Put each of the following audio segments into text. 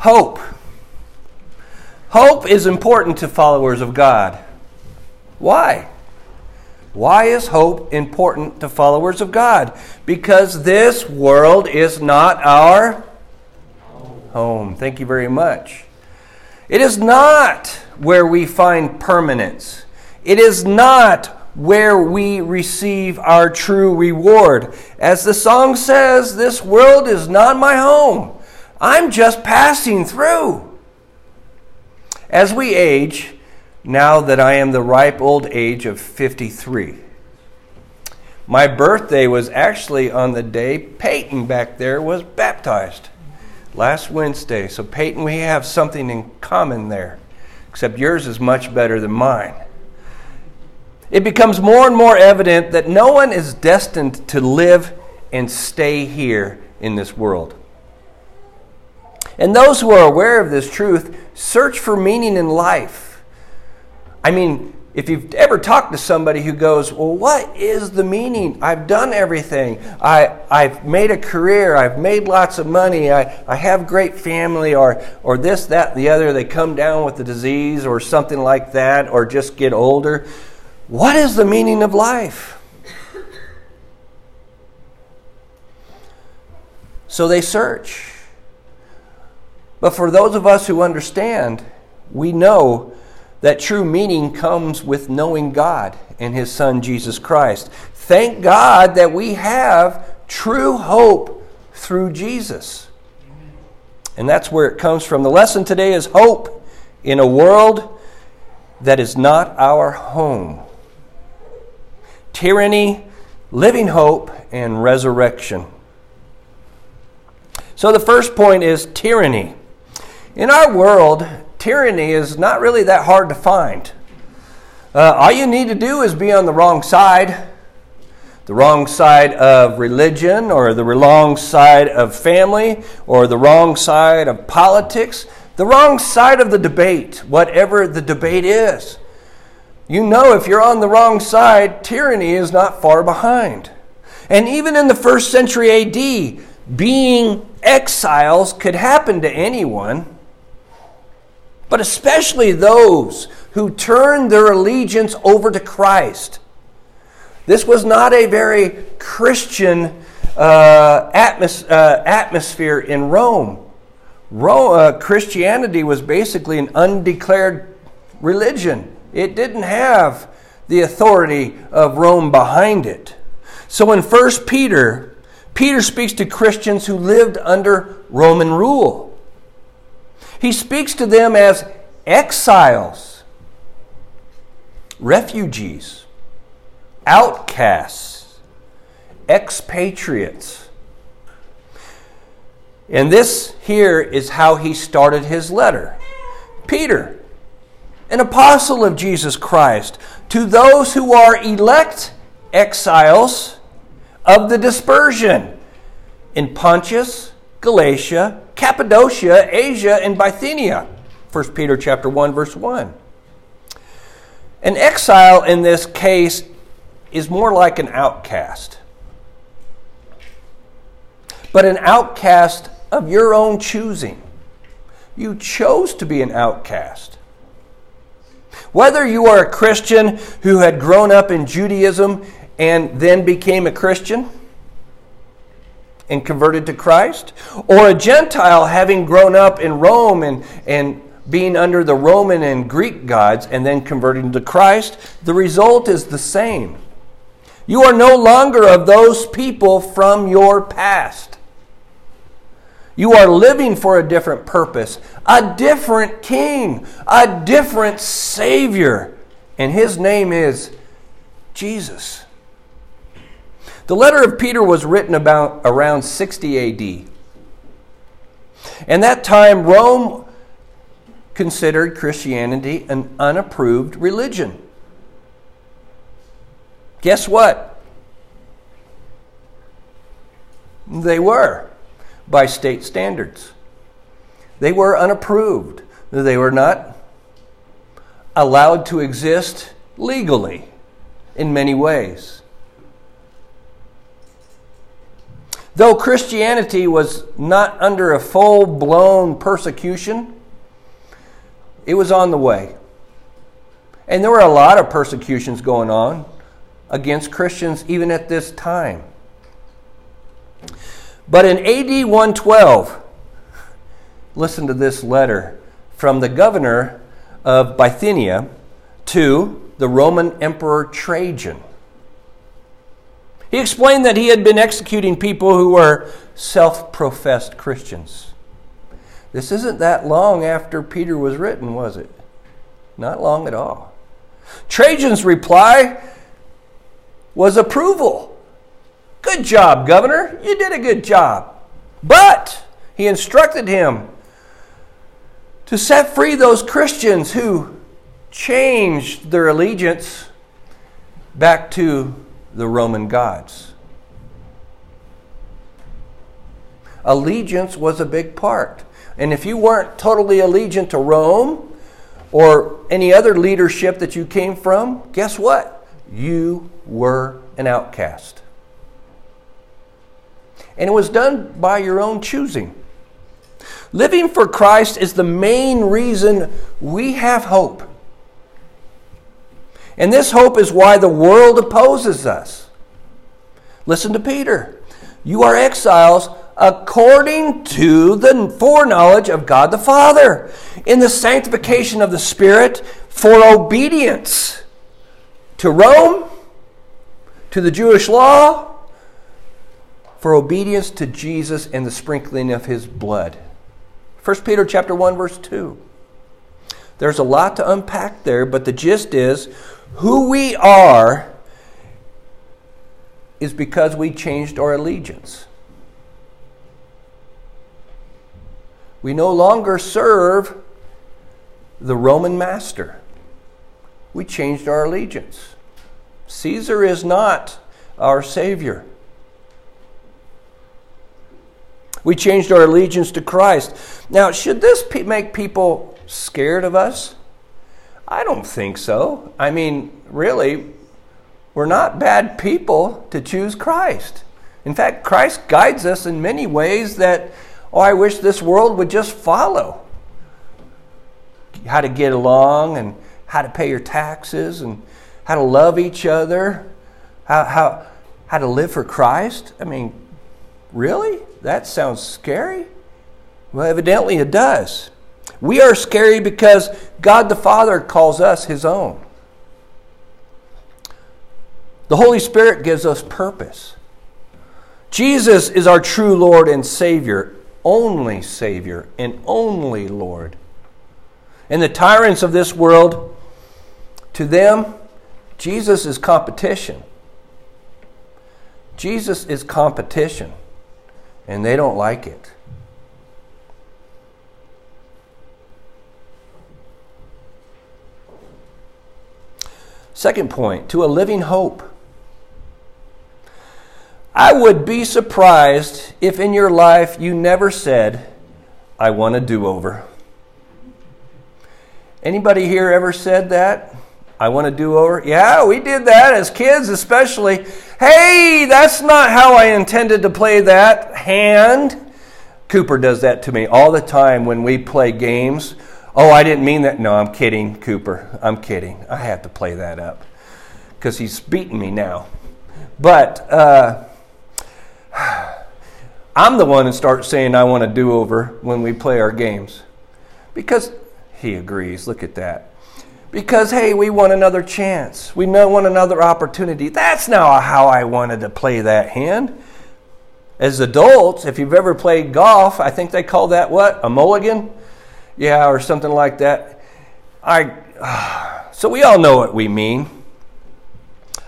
Hope. Hope is important to followers of God. Why? Why is hope important to followers of God? Because this world is not our home. Thank you very much. It is not where we find permanence. It is not where we receive our true reward. As the song says, this world is not my home. I'm just passing through. As we age, now that I am the ripe old age of 53, my birthday was actually on the day Peyton back there was baptized last Wednesday. So, Peyton, we have something in common there, except yours is much better than mine. It becomes more and more evident that no one is destined to live and stay here in this world. And those who are aware of this truth search for meaning in life. I mean, if you've ever talked to somebody who goes, Well, what is the meaning? I've done everything. I, I've made a career. I've made lots of money. I, I have great family, or, or this, that, the other. They come down with a disease or something like that, or just get older. What is the meaning of life? So they search. But for those of us who understand, we know that true meaning comes with knowing God and His Son Jesus Christ. Thank God that we have true hope through Jesus. And that's where it comes from. The lesson today is hope in a world that is not our home. Tyranny, living hope, and resurrection. So the first point is tyranny. In our world, tyranny is not really that hard to find. Uh, all you need to do is be on the wrong side the wrong side of religion, or the wrong side of family, or the wrong side of politics, the wrong side of the debate, whatever the debate is. You know, if you're on the wrong side, tyranny is not far behind. And even in the first century AD, being exiles could happen to anyone but especially those who turned their allegiance over to Christ. This was not a very Christian uh, atmos- uh, atmosphere in Rome. Rome uh, Christianity was basically an undeclared religion, it didn't have the authority of Rome behind it. So in 1 Peter, Peter speaks to Christians who lived under Roman rule. He speaks to them as exiles, refugees, outcasts, expatriates. And this here is how he started his letter. Peter, an apostle of Jesus Christ, to those who are elect exiles of the dispersion in Pontus, Galatia, Cappadocia, Asia, and Bithynia. 1 Peter chapter 1 verse 1. An exile in this case is more like an outcast. But an outcast of your own choosing. You chose to be an outcast. Whether you are a Christian who had grown up in Judaism and then became a Christian, and converted to Christ, or a Gentile having grown up in Rome and, and being under the Roman and Greek gods and then converting to Christ, the result is the same. You are no longer of those people from your past. You are living for a different purpose, a different king, a different Savior, and his name is Jesus. The letter of Peter was written about around 60 AD. And that time, Rome considered Christianity an unapproved religion. Guess what? They were, by state standards. They were unapproved. They were not allowed to exist legally in many ways. Though Christianity was not under a full blown persecution, it was on the way. And there were a lot of persecutions going on against Christians even at this time. But in AD 112, listen to this letter from the governor of Bithynia to the Roman Emperor Trajan. He explained that he had been executing people who were self professed Christians. This isn't that long after Peter was written, was it? Not long at all. Trajan's reply was approval. Good job, Governor. You did a good job. But he instructed him to set free those Christians who changed their allegiance back to the Roman gods. Allegiance was a big part. And if you weren't totally allegiant to Rome or any other leadership that you came from, guess what? You were an outcast. And it was done by your own choosing. Living for Christ is the main reason we have hope. And this hope is why the world opposes us. Listen to Peter. You are exiles according to the foreknowledge of God the Father, in the sanctification of the Spirit for obedience to Rome, to the Jewish law, for obedience to Jesus and the sprinkling of his blood. 1 Peter chapter 1 verse 2. There's a lot to unpack there, but the gist is who we are is because we changed our allegiance. We no longer serve the Roman master. We changed our allegiance. Caesar is not our Savior. We changed our allegiance to Christ. Now, should this make people scared of us? I don't think so. I mean, really, we're not bad people to choose Christ. In fact, Christ guides us in many ways that, oh, I wish this world would just follow. How to get along and how to pay your taxes and how to love each other, how, how, how to live for Christ. I mean, really? That sounds scary? Well, evidently it does. We are scary because God the Father calls us His own. The Holy Spirit gives us purpose. Jesus is our true Lord and Savior, only Savior and only Lord. And the tyrants of this world, to them, Jesus is competition. Jesus is competition, and they don't like it. Second point, to a living hope. I would be surprised if in your life you never said, I want a do over. Anybody here ever said that? I want to do over? Yeah, we did that as kids, especially. Hey, that's not how I intended to play that hand. Cooper does that to me all the time when we play games Oh, I didn't mean that. No, I'm kidding, Cooper. I'm kidding. I have to play that up because he's beating me now. But uh, I'm the one who starts saying I want a do over when we play our games. Because he agrees. Look at that. Because, hey, we want another chance. We want another opportunity. That's not how I wanted to play that hand. As adults, if you've ever played golf, I think they call that what? A mulligan? yeah, or something like that. I, so we all know what we mean.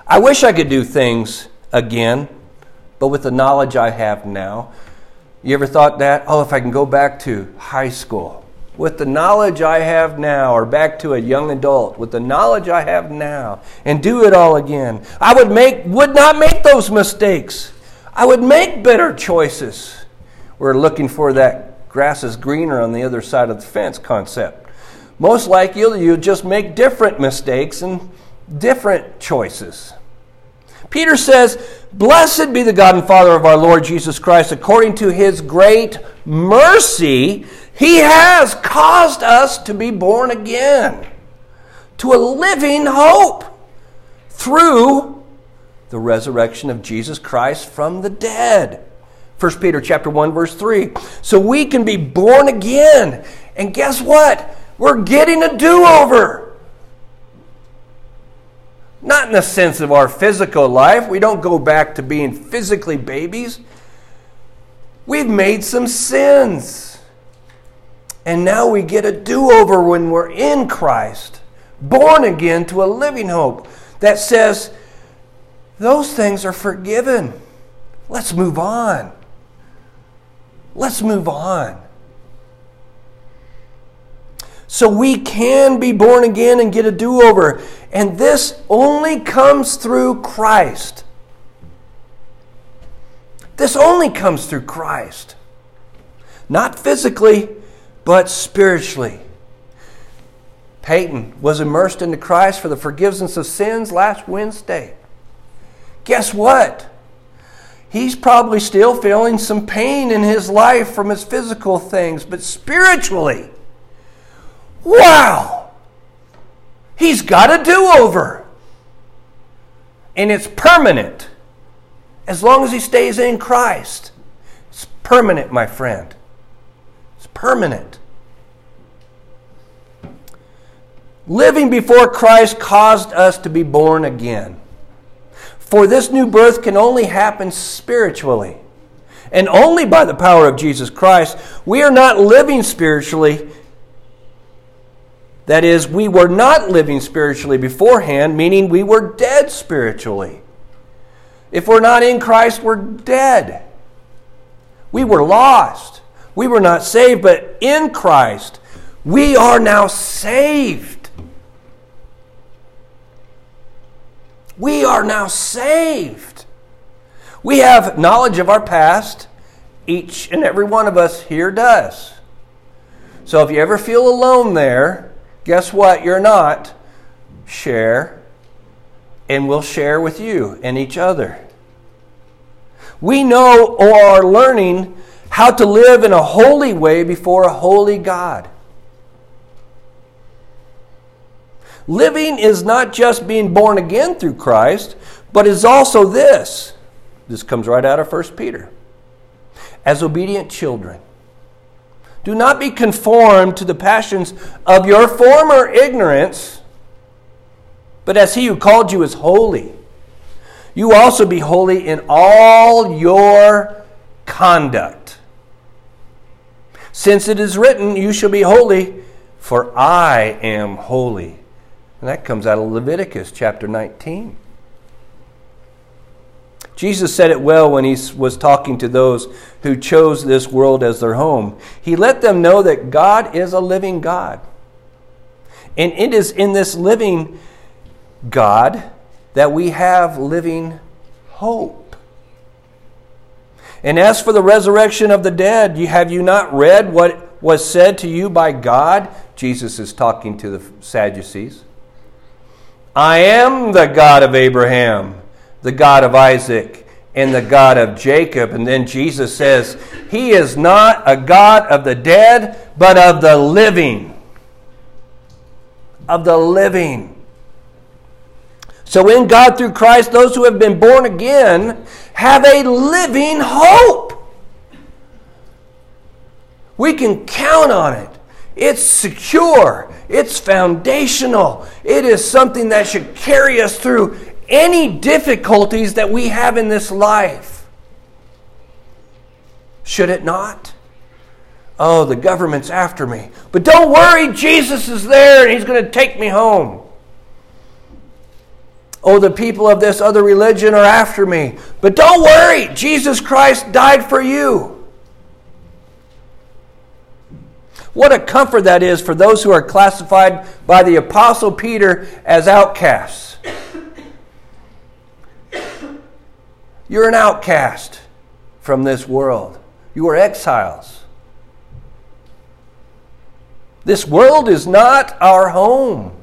I wish I could do things again, but with the knowledge I have now. You ever thought that? Oh, if I can go back to high school with the knowledge I have now, or back to a young adult with the knowledge I have now, and do it all again, I would make would not make those mistakes. I would make better choices. We're looking for that grass is greener on the other side of the fence concept. Most likely, you'll just make different mistakes and different choices. Peter says, Blessed be the God and Father of our Lord Jesus Christ. According to his great mercy, he has caused us to be born again to a living hope through the resurrection of Jesus Christ from the dead. 1 Peter chapter 1 verse 3. So we can be born again. And guess what? We're getting a do-over. Not in the sense of our physical life. We don't go back to being physically babies. We've made some sins. And now we get a do-over when we're in Christ, born again to a living hope that says those things are forgiven. Let's move on. Let's move on. So we can be born again and get a do over. And this only comes through Christ. This only comes through Christ. Not physically, but spiritually. Peyton was immersed into Christ for the forgiveness of sins last Wednesday. Guess what? He's probably still feeling some pain in his life from his physical things, but spiritually, Wow! He's got a do over. And it's permanent. As long as he stays in Christ. It's permanent, my friend. Permanent. Living before Christ caused us to be born again. For this new birth can only happen spiritually and only by the power of Jesus Christ. We are not living spiritually that is, we were not living spiritually beforehand, meaning we were dead spiritually. If we're not in Christ, we're dead. We were lost. We were not saved, but in Christ, we are now saved. We are now saved. We have knowledge of our past. Each and every one of us here does. So if you ever feel alone there, Guess what? You're not. Share, and we'll share with you and each other. We know or are learning how to live in a holy way before a holy God. Living is not just being born again through Christ, but is also this. This comes right out of 1 Peter. As obedient children do not be conformed to the passions of your former ignorance, but as he who called you is holy, you also be holy in all your conduct. Since it is written, You shall be holy, for I am holy. And that comes out of Leviticus chapter 19. Jesus said it well when he was talking to those who chose this world as their home. He let them know that God is a living God. And it is in this living God that we have living hope. And as for the resurrection of the dead, have you not read what was said to you by God? Jesus is talking to the Sadducees. I am the God of Abraham the God of Isaac and the God of Jacob. And then Jesus says, He is not a God of the dead, but of the living. Of the living. So, in God through Christ, those who have been born again have a living hope. We can count on it. It's secure. It's foundational. It is something that should carry us through any difficulties that we have in this life. Should it not? Oh, the government's after me. But don't worry, Jesus is there and he's going to take me home. Oh, the people of this other religion are after me. But don't worry, Jesus Christ died for you. What a comfort that is for those who are classified by the Apostle Peter as outcasts. You're an outcast from this world. You are exiles. This world is not our home.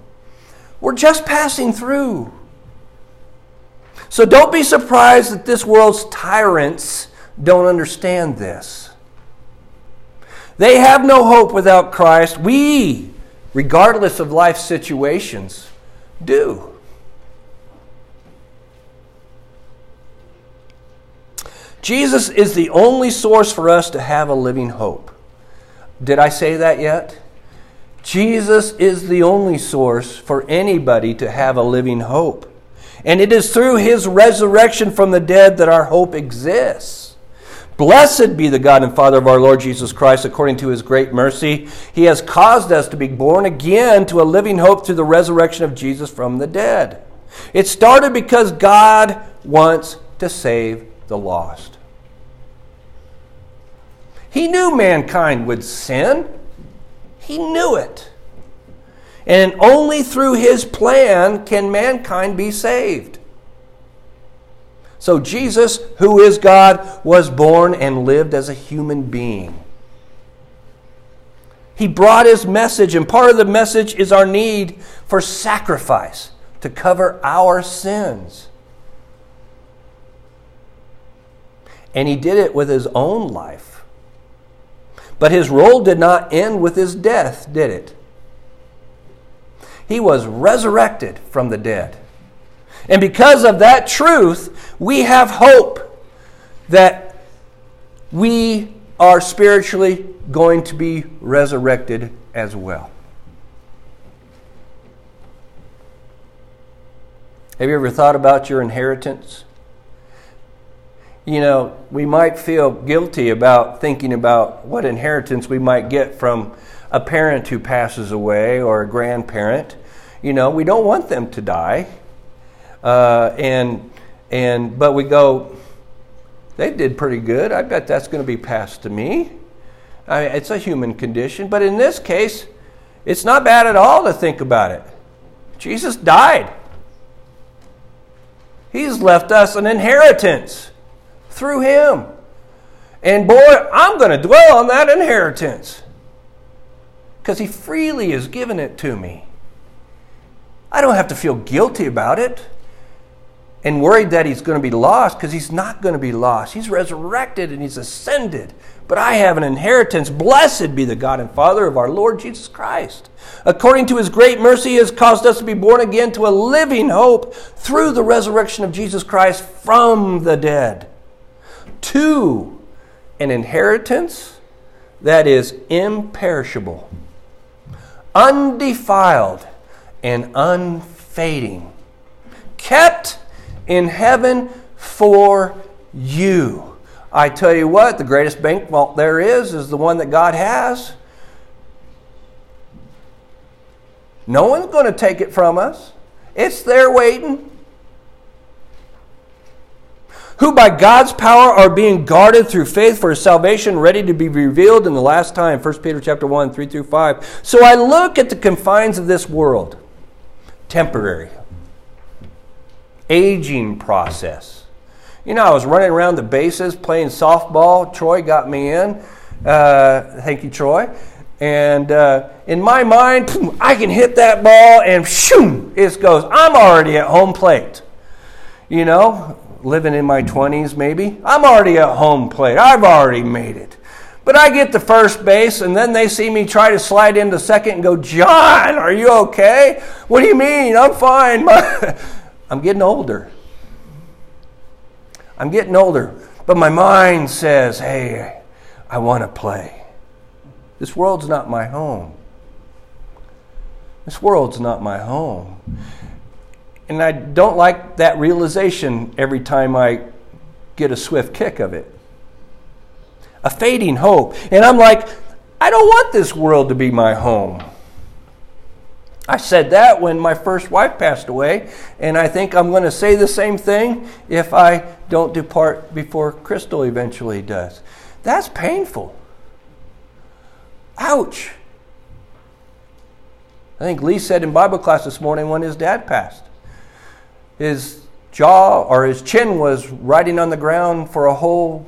We're just passing through. So don't be surprised that this world's tyrants don't understand this. They have no hope without Christ. We, regardless of life situations, do. Jesus is the only source for us to have a living hope. Did I say that yet? Jesus is the only source for anybody to have a living hope. And it is through his resurrection from the dead that our hope exists. Blessed be the God and Father of our Lord Jesus Christ, according to his great mercy. He has caused us to be born again to a living hope through the resurrection of Jesus from the dead. It started because God wants to save the lost. He knew mankind would sin, he knew it. And only through his plan can mankind be saved. So Jesus, who is God, was born and lived as a human being. He brought his message, and part of the message is our need for sacrifice to cover our sins. And he did it with his own life. But his role did not end with his death, did it? He was resurrected from the dead. And because of that truth, we have hope that we are spiritually going to be resurrected as well. Have you ever thought about your inheritance? You know, we might feel guilty about thinking about what inheritance we might get from a parent who passes away or a grandparent. You know, we don't want them to die. Uh, and, and, but we go, they did pretty good. I bet that's going to be passed to me. I mean, it's a human condition. But in this case, it's not bad at all to think about it. Jesus died. He's left us an inheritance through him. And boy, I'm going to dwell on that inheritance because he freely has given it to me. I don't have to feel guilty about it and worried that he's going to be lost because he's not going to be lost. He's resurrected and he's ascended. But I have an inheritance. Blessed be the God and Father of our Lord Jesus Christ. According to his great mercy, he has caused us to be born again to a living hope through the resurrection of Jesus Christ from the dead. To an inheritance that is imperishable, undefiled, and unfading, kept in heaven for you. I tell you what, the greatest bank vault there is is the one that God has. No one's going to take it from us. It's there waiting. Who by God's power are being guarded through faith for salvation ready to be revealed in the last time. 1 Peter chapter 1, 3 through 5. So I look at the confines of this world temporary, aging process. You know, I was running around the bases playing softball. Troy got me in. Uh, thank you, Troy. And uh, in my mind, I can hit that ball and shoom, it goes. I'm already at home plate. You know, living in my 20s maybe. I'm already at home plate. I've already made it. But I get to first base, and then they see me try to slide into second and go, John, are you okay? What do you mean? I'm fine. I'm getting older. I'm getting older. But my mind says, hey, I want to play. This world's not my home. This world's not my home. And I don't like that realization every time I get a swift kick of it a fading hope. And I'm like, I don't want this world to be my home. I said that when my first wife passed away, and I think I'm going to say the same thing if I don't depart before Crystal eventually does. That's painful. Ouch. I think Lee said in Bible class this morning when his dad passed, his jaw or his chin was riding on the ground for a whole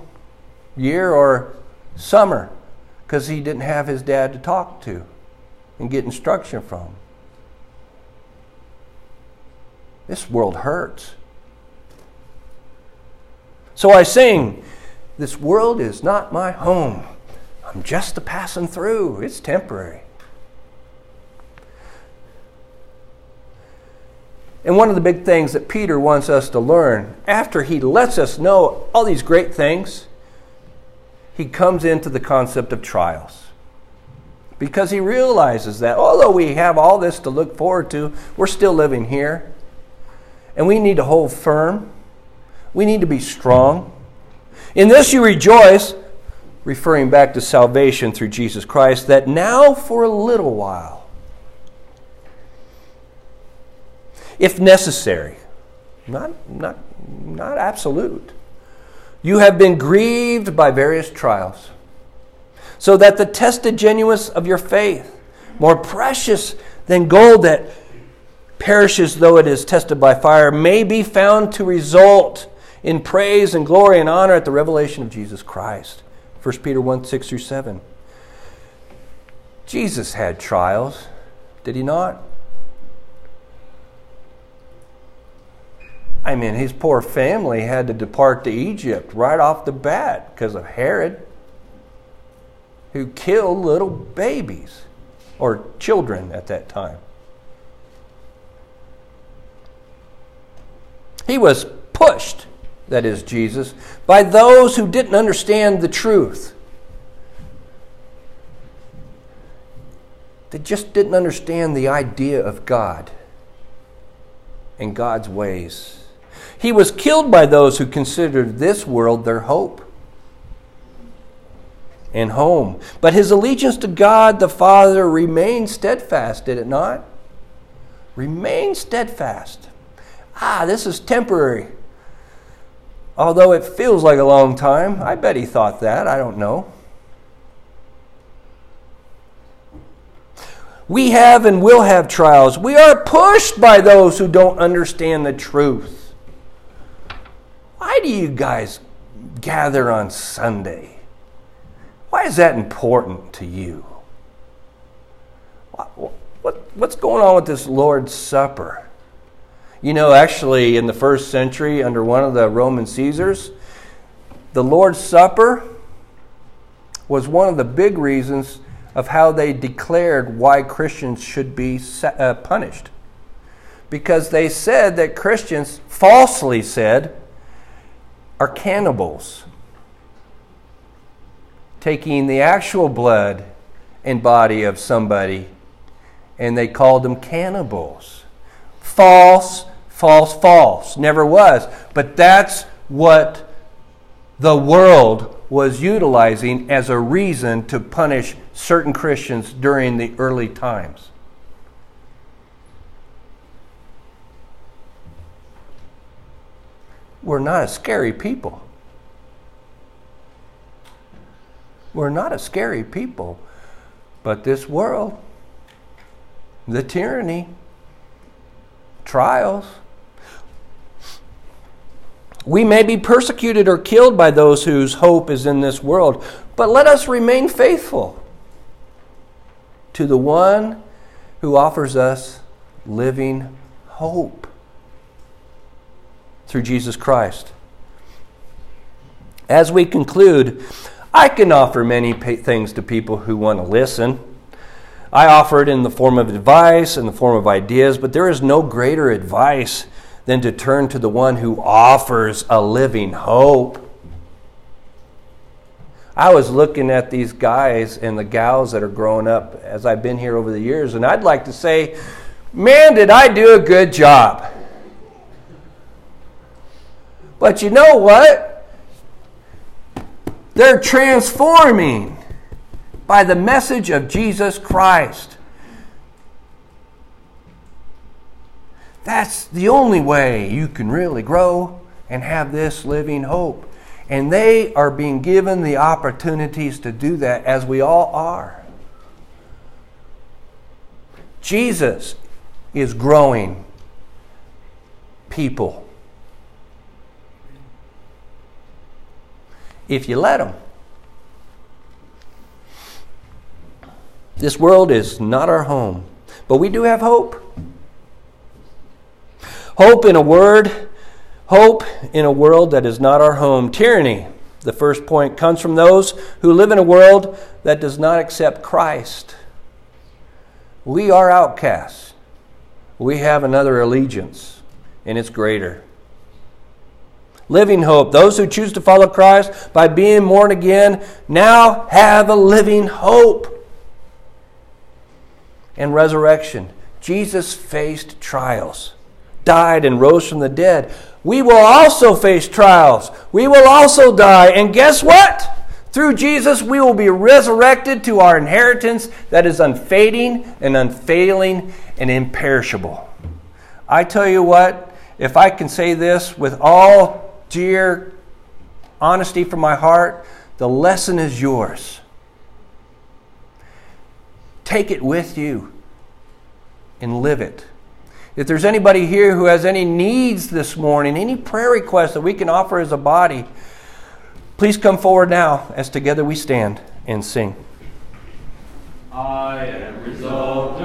year or summer because he didn't have his dad to talk to and get instruction from. This world hurts. So I sing, This world is not my home. I'm just a passing through. It's temporary. And one of the big things that Peter wants us to learn, after he lets us know all these great things, he comes into the concept of trials. Because he realizes that although we have all this to look forward to, we're still living here. And we need to hold firm. We need to be strong. In this you rejoice, referring back to salvation through Jesus Christ, that now for a little while, if necessary, not, not, not absolute, you have been grieved by various trials, so that the tested genuineness of your faith, more precious than gold that perishes though it is tested by fire, may be found to result in praise and glory and honor at the revelation of Jesus Christ. 1 Peter 1 6 through 7. Jesus had trials, did he not? I mean, his poor family had to depart to Egypt right off the bat because of Herod, who killed little babies or children at that time. He was pushed, that is, Jesus, by those who didn't understand the truth. They just didn't understand the idea of God and God's ways. He was killed by those who considered this world their hope and home. But his allegiance to God the Father remained steadfast, did it not? Remained steadfast. Ah, this is temporary. Although it feels like a long time, I bet he thought that. I don't know. We have and will have trials. We are pushed by those who don't understand the truth. Do you guys gather on Sunday? Why is that important to you? What, what, what's going on with this Lord's Supper? You know, actually, in the first century, under one of the Roman Caesars, the Lord's Supper was one of the big reasons of how they declared why Christians should be uh, punished. Because they said that Christians falsely said are cannibals, taking the actual blood and body of somebody, and they called them cannibals. False, false, false. Never was. But that's what the world was utilizing as a reason to punish certain Christians during the early times. We're not a scary people. We're not a scary people. But this world, the tyranny, trials, we may be persecuted or killed by those whose hope is in this world, but let us remain faithful to the one who offers us living hope through Jesus Christ. As we conclude, I can offer many things to people who want to listen. I offer it in the form of advice, in the form of ideas, but there is no greater advice than to turn to the one who offers a living hope. I was looking at these guys and the gals that are growing up as I've been here over the years, and I'd like to say, man, did I do a good job. But you know what? They're transforming by the message of Jesus Christ. That's the only way you can really grow and have this living hope. And they are being given the opportunities to do that as we all are. Jesus is growing people. If you let them. This world is not our home, but we do have hope. Hope in a word, Hope in a world that is not our home. Tyranny, the first point, comes from those who live in a world that does not accept Christ. We are outcasts. We have another allegiance, and it's greater. Living hope. Those who choose to follow Christ by being born again now have a living hope. And resurrection. Jesus faced trials, died, and rose from the dead. We will also face trials. We will also die. And guess what? Through Jesus, we will be resurrected to our inheritance that is unfading and unfailing and imperishable. I tell you what, if I can say this with all dear honesty from my heart, the lesson is yours. Take it with you and live it. If there's anybody here who has any needs this morning, any prayer requests that we can offer as a body, please come forward now as together we stand and sing. I am resolved